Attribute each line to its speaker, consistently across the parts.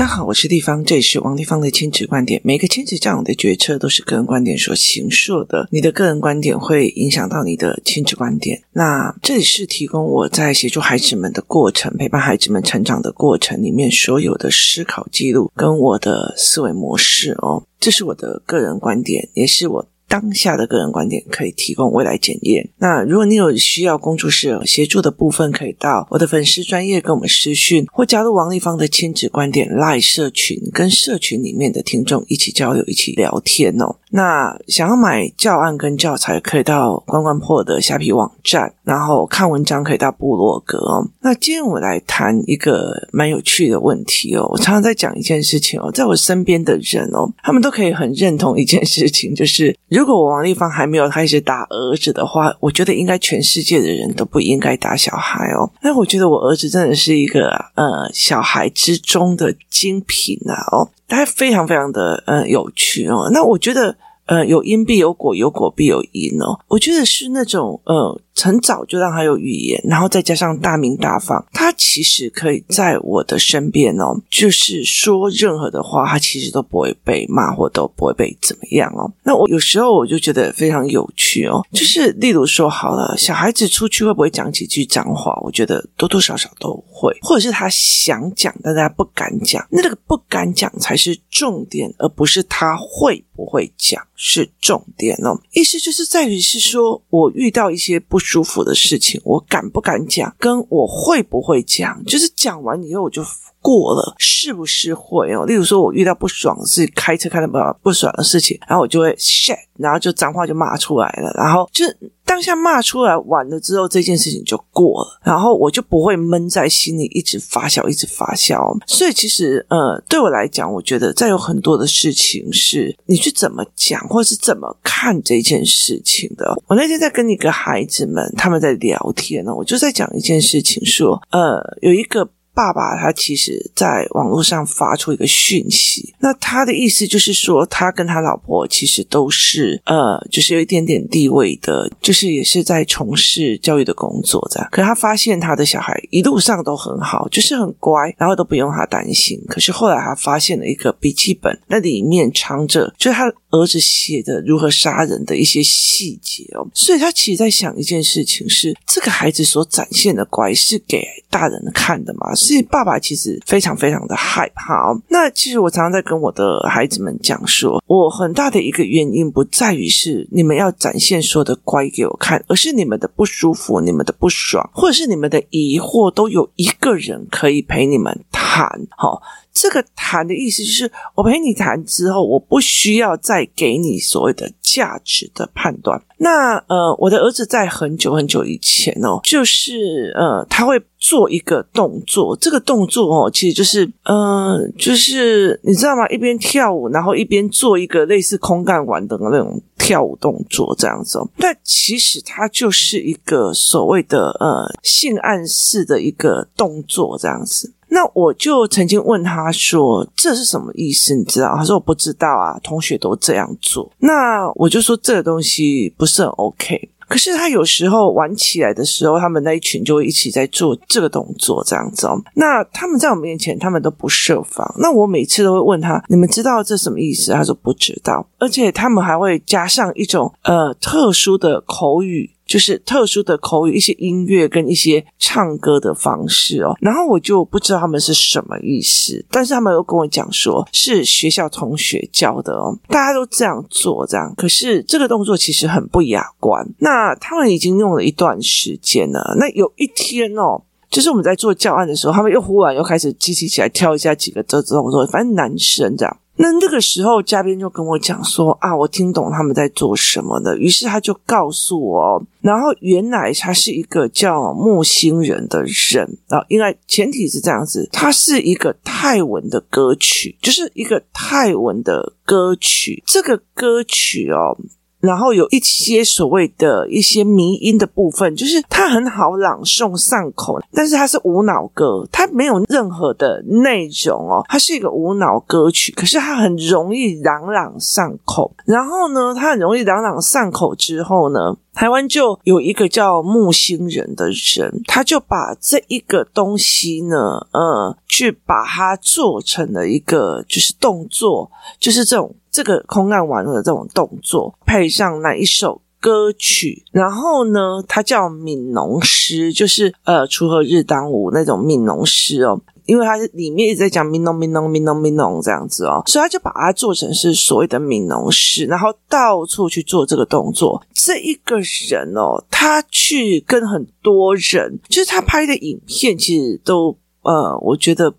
Speaker 1: 大家好，我是丽芳，这里是王丽芳的亲子观点。每个亲子教育的决策都是个人观点所形塑的，你的个人观点会影响到你的亲子观点。那这里是提供我在协助孩子们的过程，陪伴孩子们成长的过程里面所有的思考记录跟我的思维模式哦，这是我的个人观点，也是我。当下的个人观点可以提供未来检验。那如果你有需要工作室协助的部分，可以到我的粉丝专业跟我们私讯，或加入王立芳的亲子观点 LINE 社群，跟社群里面的听众一起交流、一起聊天哦。那想要买教案跟教材，可以到关关破的虾皮网站，然后看文章可以到部落格哦。那今天我来谈一个蛮有趣的问题哦。我常常在讲一件事情哦，在我身边的人哦，他们都可以很认同一件事情，就是。如果我王立芳还没有开始打儿子的话，我觉得应该全世界的人都不应该打小孩哦。那我觉得我儿子真的是一个呃小孩之中的精品啊哦，他非常非常的呃有趣哦。那我觉得呃有因必有果，有果必有因哦。我觉得是那种呃。很早就让他有语言，然后再加上大名大放，他其实可以在我的身边哦，就是说任何的话，他其实都不会被骂，或都不会被怎么样哦。那我有时候我就觉得非常有趣哦，就是例如说好了，小孩子出去会不会讲几句脏话？我觉得多多少少都会，或者是他想讲，但是他不敢讲，那这个不敢讲才是重点，而不是他会不会讲是重点哦。意思就是在于是说我遇到一些不。舒服的事情，我敢不敢讲？跟我会不会讲？就是讲完以后我就过了，是不是会哦？例如说，我遇到不爽自己，开车开的不爽的事情，然后我就会 shit，然后就脏话就骂出来了，然后就。当下骂出来完了之后，这件事情就过了，然后我就不会闷在心里，一直发酵，一直发酵。所以其实，呃，对我来讲，我觉得在有很多的事情是你去怎么讲，或是怎么看这件事情的。我那天在跟一个孩子们，他们在聊天呢，我就在讲一件事情，说，呃，有一个。爸爸他其实在网络上发出一个讯息，那他的意思就是说，他跟他老婆其实都是呃，就是有一点点地位的，就是也是在从事教育的工作这样。可是他发现他的小孩一路上都很好，就是很乖，然后都不用他担心。可是后来他发现了一个笔记本，那里面藏着就是他儿子写的如何杀人的一些细节哦。所以他其实在想一件事情是：这个孩子所展现的乖是给大人看的吗？是爸爸其实非常非常的害怕。那其实我常常在跟我的孩子们讲说，我很大的一个原因不在于是你们要展现说的乖给我看，而是你们的不舒服、你们的不爽，或者是你们的疑惑，都有一个人可以陪你们谈。好，这个谈的意思就是，我陪你谈之后，我不需要再给你所谓的。价值的判断。那呃，我的儿子在很久很久以前哦，就是呃，他会做一个动作，这个动作哦，其实就是呃，就是你知道吗？一边跳舞，然后一边做一个类似空干丸的那种跳舞动作，这样子哦。但其实它就是一个所谓的呃性暗示的一个动作，这样子。那我就曾经问他说：“这是什么意思？你知道？”他说：“我不知道啊，同学都这样做。”那我就说：“这个东西不是很 OK。”可是他有时候玩起来的时候，他们那一群就会一起在做这个动作，这样子哦。那他们在我面前，他们都不设防。那我每次都会问他：“你们知道这什么意思？”他说：“不知道。”而且他们还会加上一种呃特殊的口语。就是特殊的口语，一些音乐跟一些唱歌的方式哦，然后我就不知道他们是什么意思，但是他们又跟我讲说是学校同学教的哦，大家都这样做这样，可是这个动作其实很不雅观。那他们已经用了一段时间了，那有一天哦，就是我们在做教案的时候，他们又忽然又开始积极起来跳一下几个这这动作，反正男生这样。那那个时候，嘉宾就跟我讲说啊，我听懂他们在做什么了。于是他就告诉我，然后原来他是一个叫木星人的人啊，应该前提是这样子，他是一个泰文的歌曲，就是一个泰文的歌曲。这个歌曲哦，然后有一些所谓的一些迷音的部分，就是它很好朗诵上口，但是它是无脑歌，它没有任何的内容哦，它是一个无脑歌曲，可是它很容易朗朗上口。然后呢，它很容易朗朗上口之后呢，台湾就有一个叫木星人的人，他就把这一个东西呢，呃，去把它做成了一个就是动作，就是这种。这个空暗王的这种动作，配上那一首歌曲，然后呢，它叫悯农诗，就是呃，锄禾日当午那种悯农诗哦，因为它里面一直在讲闽农闽农闽农闽农这样子哦，所以他就把它做成是所谓的闽农诗，然后到处去做这个动作。这一个人哦，他去跟很多人，就是他拍的影片，其实都呃，我觉得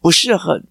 Speaker 1: 不是很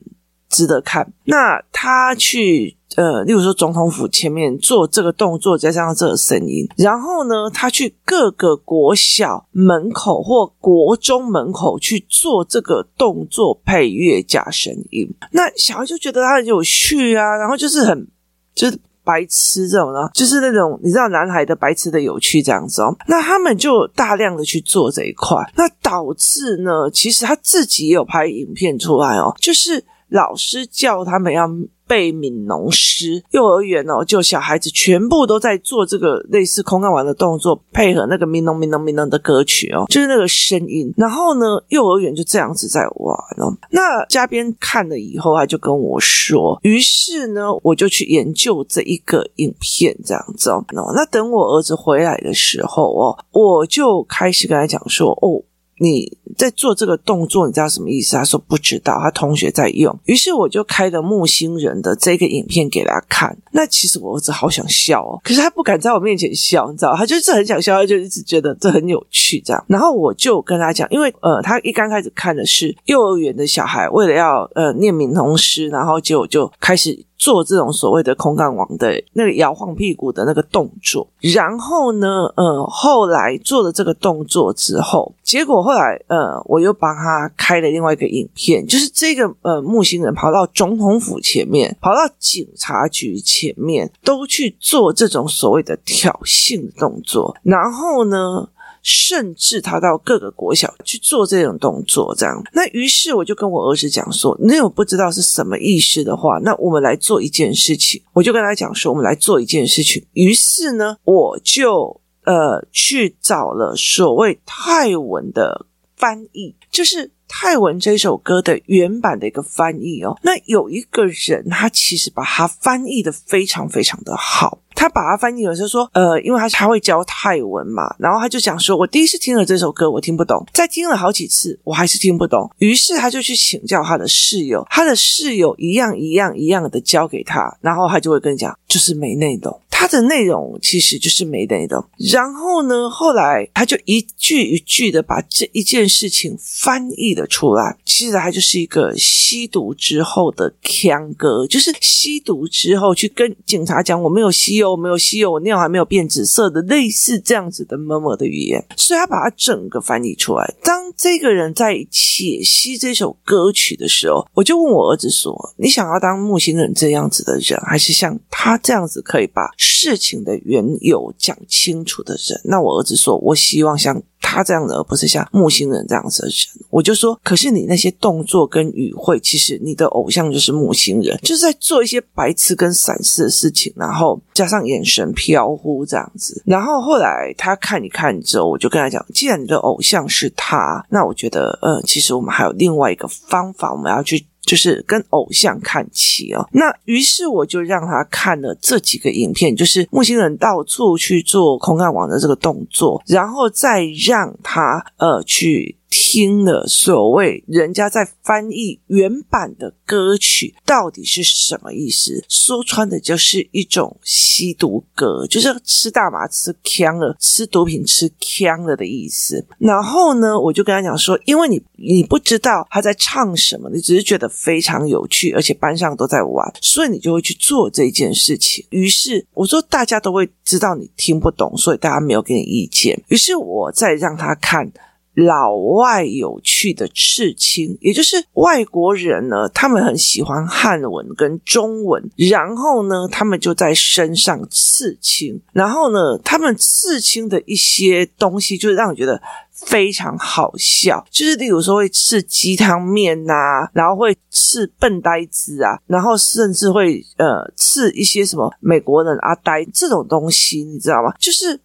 Speaker 1: 值得看。那他去。呃，例如说总统府前面做这个动作，加上这个声音，然后呢，他去各个国小门口或国中门口去做这个动作配乐加声音，那小孩就觉得他很有趣啊，然后就是很就是白痴这种呢，就是那种你知道男孩的白痴的有趣这样子哦，那他们就大量的去做这一块，那导致呢，其实他自己也有拍影片出来哦，就是老师叫他们要。背悯农诗，幼儿园哦，就小孩子全部都在做这个类似空干丸的动作，配合那个悯农悯农悯农的歌曲哦，就是那个声音。然后呢，幼儿园就这样子在玩哦。那嘉宾看了以后，他就跟我说，于是呢，我就去研究这一个影片，这样子哦。那等我儿子回来的时候哦，我就开始跟他讲说，哦。你在做这个动作，你知道什么意思？他说不知道，他同学在用。于是我就开了木星人的这个影片给他看。那其实我儿子好想笑哦，可是他不敢在我面前笑，你知道，他就是很想笑，他就一直觉得这很有趣这样。然后我就跟他讲，因为呃，他一刚开始看的是幼儿园的小孩，为了要呃念闽农诗，然后结果就开始。做这种所谓的空杠王的那个摇晃屁股的那个动作，然后呢，呃，后来做了这个动作之后，结果后来，呃，我又帮他开了另外一个影片，就是这个呃木星人跑到总统府前面，跑到警察局前面，都去做这种所谓的挑衅的动作，然后呢。甚至他到各个国小去做这种动作，这样。那于是我就跟我儿子讲说：“你有不知道是什么意思的话，那我们来做一件事情。”我就跟他讲说：“我们来做一件事情。”于是呢，我就呃去找了所谓泰文的翻译，就是泰文这首歌的原版的一个翻译哦。那有一个人，他其实把它翻译的非常非常的好。他把它翻译了，就说，呃，因为他他会教泰文嘛，然后他就讲说，我第一次听了这首歌，我听不懂，再听了好几次，我还是听不懂。于是他就去请教他的室友，他的室友一样一样一样的教给他，然后他就会跟你讲，就是没内容，他的内容其实就是没内容。然后呢，后来他就一句一句的把这一件事情翻译了出来。其实他就是一个吸毒之后的腔哥，就是吸毒之后去跟警察讲，我没有吸哦。我没有吸油，我尿还没有变紫色的，类似这样子的么么的语言，所以他把它整个翻译出来。当这个人在解析这首歌曲的时候，我就问我儿子说：“你想要当木星人这样子的人，还是像他这样子可以把事情的缘由讲清楚的人？”那我儿子说：“我希望像。”他这样的，而不是像木星人这样子的人，我就说，可是你那些动作跟语汇，其实你的偶像就是木星人，就是在做一些白痴跟闪失的事情，然后加上眼神飘忽这样子。然后后来他看一看之后，我就跟他讲，既然你的偶像是他，那我觉得，呃，其实我们还有另外一个方法，我们要去。就是跟偶像看齐哦，那于是我就让他看了这几个影片，就是木星人到处去做空干网的这个动作，然后再让他呃去。听了所谓人家在翻译原版的歌曲到底是什么意思？说穿的就是一种吸毒歌，就是吃大麻吃呛了，吃毒品吃呛了的意思。然后呢，我就跟他讲说，因为你你不知道他在唱什么，你只是觉得非常有趣，而且班上都在玩，所以你就会去做这件事情。于是我说，大家都会知道你听不懂，所以大家没有给你意见。于是我再让他看。老外有趣的刺青，也就是外国人呢，他们很喜欢汉文跟中文，然后呢，他们就在身上刺青，然后呢，他们刺青的一些东西，就让你觉得非常好笑，就是例如说会刺鸡汤面呐，然后会刺笨呆子啊，然后甚至会呃刺一些什么美国人阿呆这种东西，你知道吗？就是。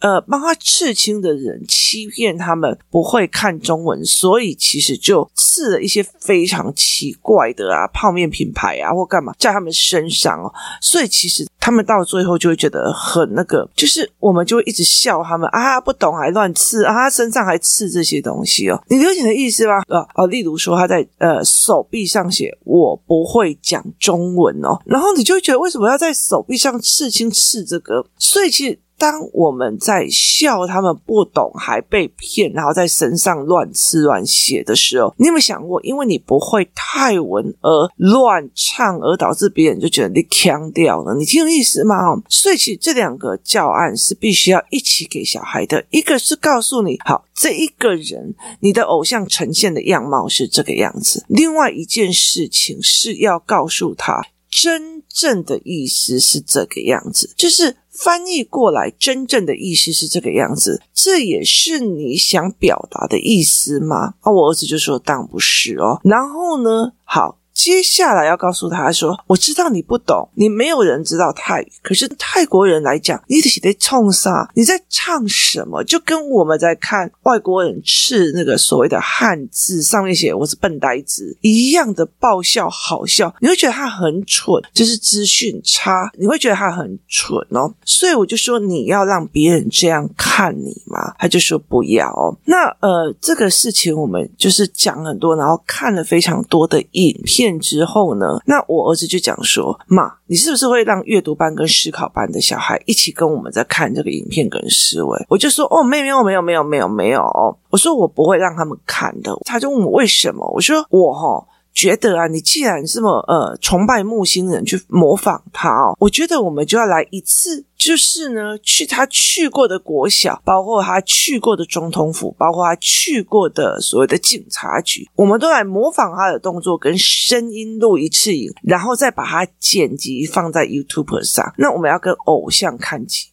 Speaker 1: 呃，帮他刺青的人欺骗他们不会看中文，所以其实就刺了一些非常奇怪的啊泡面品牌啊或干嘛在他们身上哦，所以其实他们到最后就会觉得很那个，就是我们就会一直笑他们啊不懂还乱刺啊，身上还刺这些东西哦，你了解的意思吗？啊哦，例如说他在呃手臂上写我不会讲中文哦，然后你就会觉得为什么要在手臂上刺青刺这个？所以其实。当我们在笑他们不懂还被骗，然后在身上乱刺乱写的时候，你有没有想过，因为你不会泰文而乱唱，而导致别人就觉得你腔掉了？你听有意思吗？所以其实这两个教案是必须要一起给小孩的，一个是告诉你，好，这一个人你的偶像呈现的样貌是这个样子；另外一件事情是要告诉他，真正的意思是这个样子，就是。翻译过来，真正的意思是这个样子，这也是你想表达的意思吗？啊，我儿子就说当然不是哦。然后呢，好。接下来要告诉他说：“我知道你不懂，你没有人知道泰语。可是泰国人来讲，你是在冲啥？你在唱什么？就跟我们在看外国人刺那个所谓的汉字，上面写‘我是笨呆子’一样的爆笑好笑。你会觉得他很蠢，就是资讯差。你会觉得他很蠢哦。所以我就说你要让别人这样看你吗？他就说不要哦。那呃，这个事情我们就是讲很多，然后看了非常多的影片。”之后呢，那我儿子就讲说：“妈，你是不是会让阅读班跟思考班的小孩一起跟我们在看这个影片跟思维？”我就说：“哦，没有，没有，没有，没有，没有。”我说：“我不会让他们看的。”他就问我为什么？我说：“我哈。”觉得啊，你既然这么呃崇拜木星人去模仿他哦，我觉得我们就要来一次，就是呢去他去过的国小，包括他去过的总统府，包括他去过的所谓的警察局，我们都来模仿他的动作跟声音录一次影，然后再把它剪辑放在 YouTube 上。那我们要跟偶像看齐，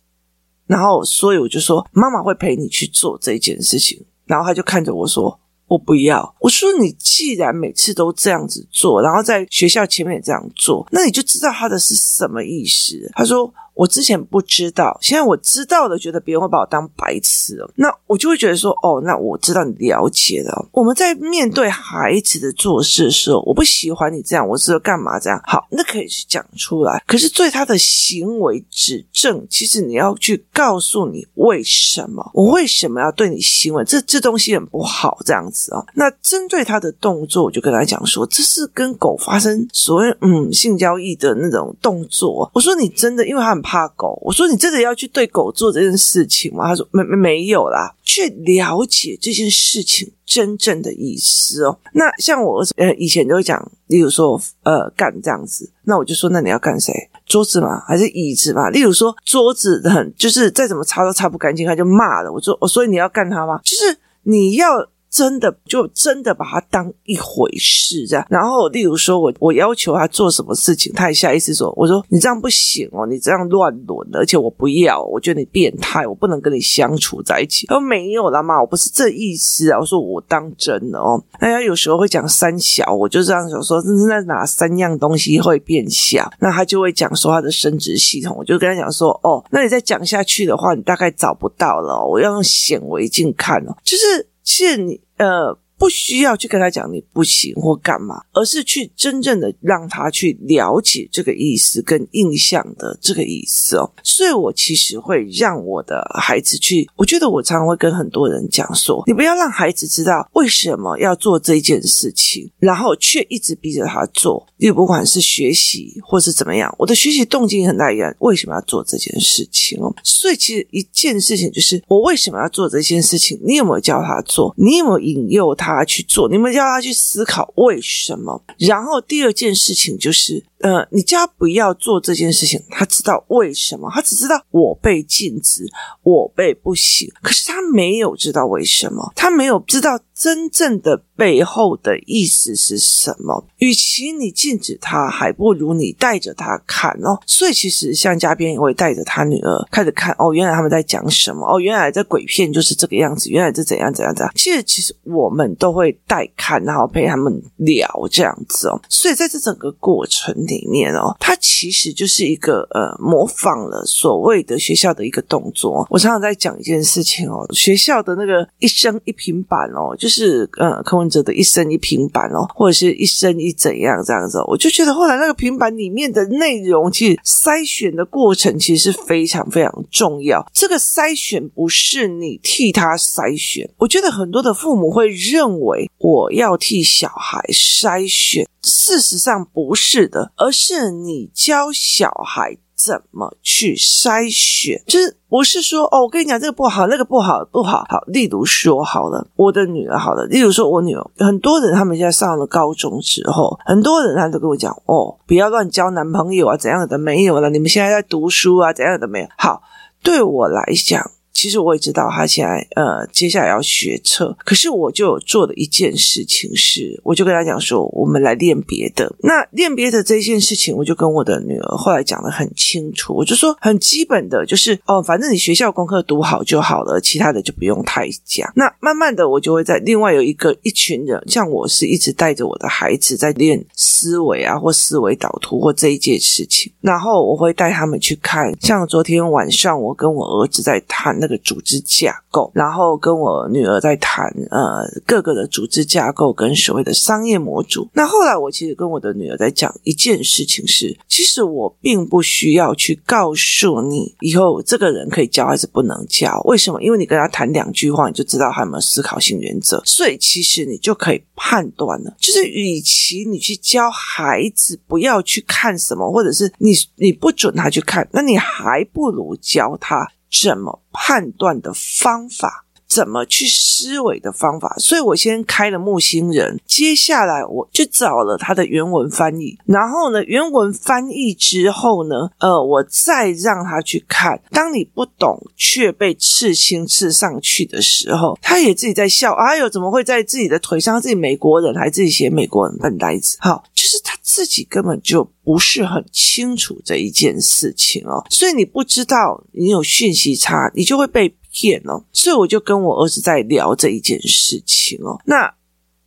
Speaker 1: 然后所以我就说妈妈会陪你去做这件事情，然后他就看着我说。我不要，我说你既然每次都这样子做，然后在学校前面也这样做，那你就知道他的是什么意思。他说。我之前不知道，现在我知道了，觉得别人会把我当白痴了。那我就会觉得说，哦，那我知道你了解了。我们在面对孩子的做事的时候，我不喜欢你这样，我知道干嘛这样。好，那可以去讲出来。可是对他的行为指正，其实你要去告诉你为什么，我为什么要对你行为，这这东西很不好，这样子哦。那针对他的动作，我就跟他讲说，这是跟狗发生所谓嗯性交易的那种动作。我说你真的，因为他很。怕怕狗，我说你真的要去对狗做这件事情吗？他说没没有啦，去了解这件事情真正的意思哦。那像我呃以前都会讲，例如说呃干这样子，那我就说那你要干谁？桌子吗？还是椅子吗？例如说桌子很就是再怎么擦都擦不干净，他就骂了。我说我所以你要干他吗？就是你要。真的就真的把他当一回事这样，然后例如说我我要求他做什么事情，他也下意识说，我说你这样不行哦，你这样乱伦，而且我不要，我觉得你变态，我不能跟你相处在一起。他说没有啦妈，我不是这意思啊，我说我当真的哦。大家有时候会讲三小，我就这样想说，那哪三样东西会变小？那他就会讲说他的生殖系统，我就跟他讲说，哦，那你再讲下去的话，你大概找不到了，我要用显微镜看哦，就是。是你呃。不需要去跟他讲你不行或干嘛，而是去真正的让他去了解这个意思跟印象的这个意思哦。所以我其实会让我的孩子去，我觉得我常常会跟很多人讲说，你不要让孩子知道为什么要做这件事情，然后却一直逼着他做。你不管是学习或是怎么样，我的学习动机很大一样，为什么要做这件事情哦？所以其实一件事情就是我为什么要做这件事情？你有没有教他做？你有没有引诱他？他去做，你们要他去思考为什么。然后第二件事情就是。呃，你叫他不要做这件事情，他知道为什么，他只知道我被禁止，我被不行，可是他没有知道为什么，他没有知道真正的背后的意思是什么。与其你禁止他，还不如你带着他看哦。所以其实像嘉宾也会带着他女儿开始看哦，原来他们在讲什么哦，原来这鬼片就是这个样子，原来这怎样怎样怎样。其实其实我们都会带看，然后陪他们聊这样子哦。所以在这整个过程里面哦，它其实就是一个呃，模仿了所谓的学校的一个动作。我常常在讲一件事情哦，学校的那个一生一平板哦，就是呃，柯文哲的一生一平板哦，或者是一生一怎样这样子，我就觉得后来那个平板里面的内容，其实筛选的过程其实是非常非常重要。这个筛选不是你替他筛选，我觉得很多的父母会认为我要替小孩筛选。事实上不是的，而是你教小孩怎么去筛选，就是不是说哦，我跟你讲这个不好，那个不好，不好。好，例如说好了，我的女儿好了，例如说我女儿，很多人他们现在上了高中之后，很多人他都跟我讲哦，不要乱交男朋友啊，怎样的没有了，你们现在在读书啊，怎样的没有。好，对我来讲。其实我也知道他现在呃接下来要学车，可是我就有做的一件事情是，我就跟他讲说，我们来练别的。那练别的这件事情，我就跟我的女儿后来讲得很清楚，我就说很基本的就是哦，反正你学校功课读好就好了，其他的就不用太讲。那慢慢的，我就会在另外有一个一群人，像我是一直带着我的孩子在练思维啊，或思维导图或这一件事情，然后我会带他们去看，像昨天晚上我跟我儿子在谈那个。组织架构，然后跟我女儿在谈呃各个的组织架构跟所谓的商业模组。那后来我其实跟我的女儿在讲一件事情是，其实我并不需要去告诉你以后这个人可以教还是不能教。为什么？因为你跟他谈两句话，你就知道他有没有思考性原则，所以其实你就可以判断了。就是与其你去教孩子不要去看什么，或者是你你不准他去看，那你还不如教他。怎么判断的方法，怎么去思维的方法，所以我先开了木星人，接下来我就找了他的原文翻译，然后呢，原文翻译之后呢，呃，我再让他去看。当你不懂却被刺青刺上去的时候，他也自己在笑。哎呦，怎么会在自己的腿上？自己美国人还自己写美国人笨呆子。好，就是他自己根本就。不是很清楚这一件事情哦，所以你不知道你有讯息差，你就会被骗哦。所以我就跟我儿子在聊这一件事情哦。那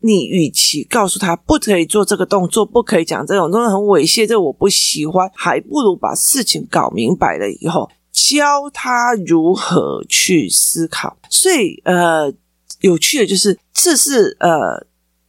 Speaker 1: 你与其告诉他不可以做这个动作，不可以讲这种东西很猥亵，这我不喜欢，还不如把事情搞明白了以后，教他如何去思考。所以呃，有趣的就是这是呃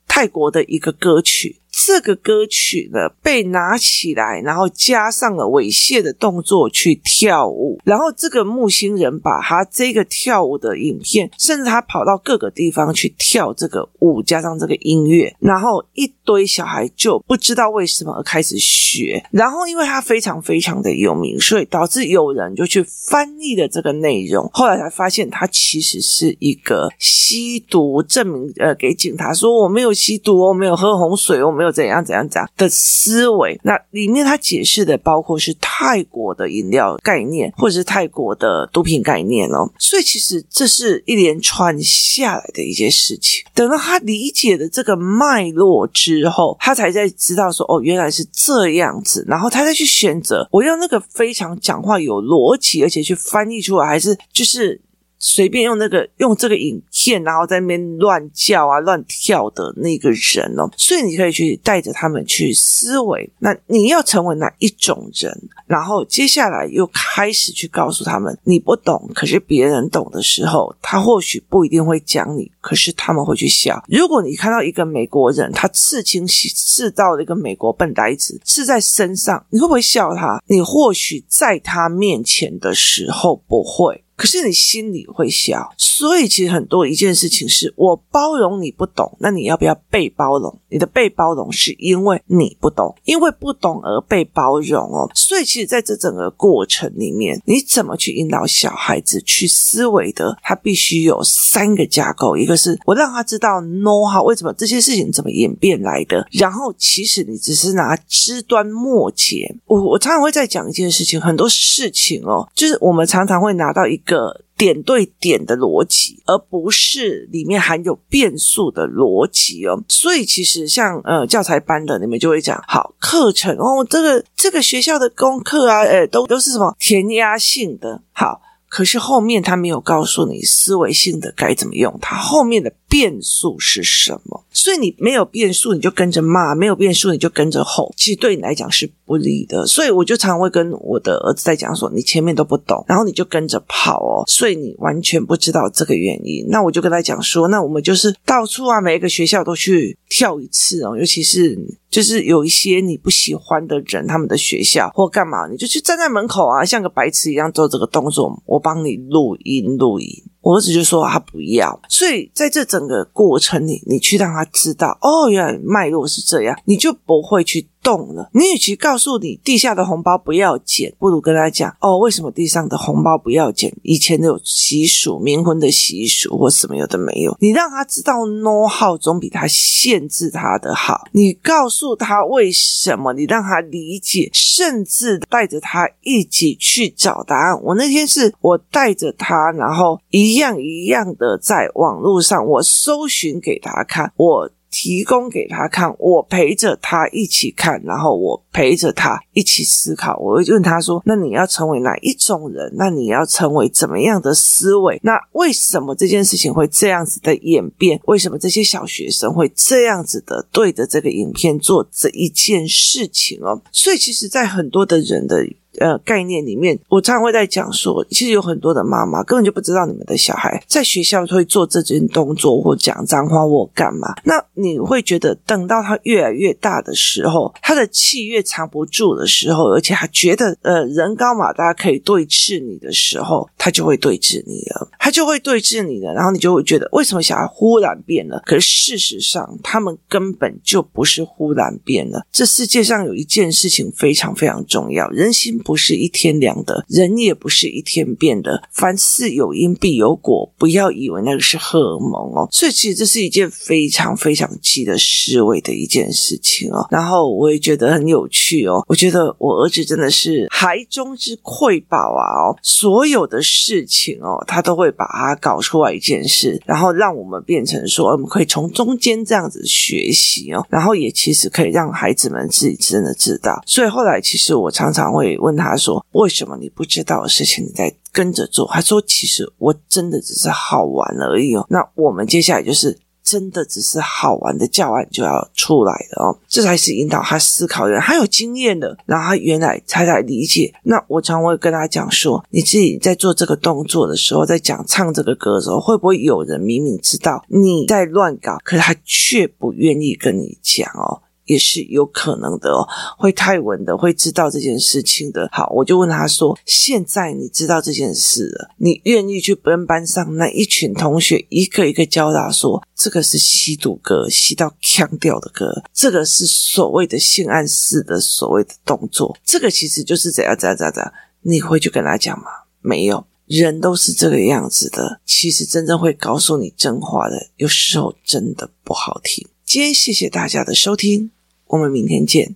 Speaker 1: 泰国的一个歌曲。这个歌曲呢，被拿起来，然后加上了猥亵的动作去跳舞，然后这个木星人把他这个跳舞的影片，甚至他跑到各个地方去跳这个舞，加上这个音乐，然后一堆小孩就不知道为什么而开始学，然后因为他非常非常的有名，所以导致有人就去翻译了这个内容，后来才发现他其实是一个吸毒证明，呃，给警察说我没有吸毒，我没有喝红水，我没有。有怎样怎样怎样的思维？那里面他解释的包括是泰国的饮料概念，或者是泰国的毒品概念哦。所以其实这是一连串下来的一件事情。等到他理解了这个脉络之后，他才在知道说哦，原来是这样子。然后他再去选择，我用那个非常讲话有逻辑，而且去翻译出来，还是就是。随便用那个用这个影片，然后在那边乱叫啊、乱跳的那个人哦，所以你可以去带着他们去思维。那你要成为哪一种人？然后接下来又开始去告诉他们，你不懂，可是别人懂的时候，他或许不一定会讲你，可是他们会去笑。如果你看到一个美国人，他刺青刺到了一个美国笨呆子，刺在身上，你会不会笑他？你或许在他面前的时候不会。可是你心里会笑，所以其实很多一件事情是我包容你不懂，那你要不要被包容？你的被包容是因为你不懂，因为不懂而被包容哦。所以其实在这整个过程里面，你怎么去引导小孩子去思维的？他必须有三个架构，一个是我让他知道 know how 为什么这些事情怎么演变来的，然后其实你只是拿枝端末节。我我常常会在讲一件事情，很多事情哦，就是我们常常会拿到一个。点对点的逻辑，而不是里面含有变数的逻辑哦。所以其实像呃教材班的，你们就会讲好课程哦，这个这个学校的功课啊，呃，都都是什么填鸭性的。好，可是后面他没有告诉你思维性的该怎么用，他后面的变数是什么？所以你没有变数，你就跟着骂；没有变数，你就跟着吼。其实对你来讲是不利的。所以我就常会跟我的儿子在讲说：“你前面都不懂，然后你就跟着跑哦，所以你完全不知道这个原因。”那我就跟他讲说：“那我们就是到处啊，每一个学校都去跳一次哦，尤其是就是有一些你不喜欢的人，他们的学校或干嘛，你就去站在门口啊，像个白痴一样做这个动作，我帮你录音录音。”我儿子就说他不要，所以在这整个过程里，你去让他知道，哦，原来脉络是这样，你就不会去。动了，你与其告诉你地下的红包不要捡，不如跟他讲哦，为什么地上的红包不要捡？以前有习俗，冥婚的习俗或什么有的没有，你让他知道 know how 总比他限制他的好。你告诉他为什么，你让他理解，甚至带着他一起去找答案。我那天是我带着他，然后一样一样的在网络上我搜寻给他看，我。提供给他看，我陪着他一起看，然后我陪着他一起思考。我会问他说：“那你要成为哪一种人？那你要成为怎么样的思维？那为什么这件事情会这样子的演变？为什么这些小学生会这样子的对着这个影片做这一件事情哦？所以，其实，在很多的人的。呃，概念里面，我常常会在讲说，其实有很多的妈妈根本就不知道你们的小孩在学校会做这件动作，或讲脏话，或干嘛。那你会觉得，等到他越来越大的时候，他的气越藏不住的时候，而且他觉得呃人高马大可以对峙你的时候，他就会对峙你了，他就会对峙你了。然后你就会觉得，为什么小孩忽然变了？可是事实上，他们根本就不是忽然变了。这世界上有一件事情非常非常重要，人心。不是一天凉的，人也不是一天变的。凡事有因必有果，不要以为那个是荷尔蒙哦。所以其实这是一件非常非常值得思维的一件事情哦。然后我也觉得很有趣哦。我觉得我儿子真的是孩中之瑰宝啊！哦，所有的事情哦，他都会把它搞出来一件事，然后让我们变成说，我们可以从中间这样子学习哦。然后也其实可以让孩子们自己真的知道。所以后来其实我常常会问。他说：“为什么你不知道的事情，你在跟着做？”他说：“其实我真的只是好玩而已哦。”那我们接下来就是真的只是好玩的教案就要出来了哦，这才是引导他思考的人，他有经验的，然后他原来才来理解。那我常会跟他讲说：“你自己在做这个动作的时候，在讲唱这个歌的时候，会不会有人明明知道你在乱搞，可是他却不愿意跟你讲哦？”也是有可能的哦，会泰文的，会知道这件事情的。好，我就问他说：“现在你知道这件事了，你愿意去跟班上那一群同学一个一个教他说，这个是吸毒歌，吸到腔调的歌，这个是所谓的性暗示的所谓的动作，这个其实就是怎样怎样怎样怎样。你会去跟他讲吗？没有，人都是这个样子的。其实真正会告诉你真话的，有时候真的不好听。今天谢谢大家的收听。我们明天见。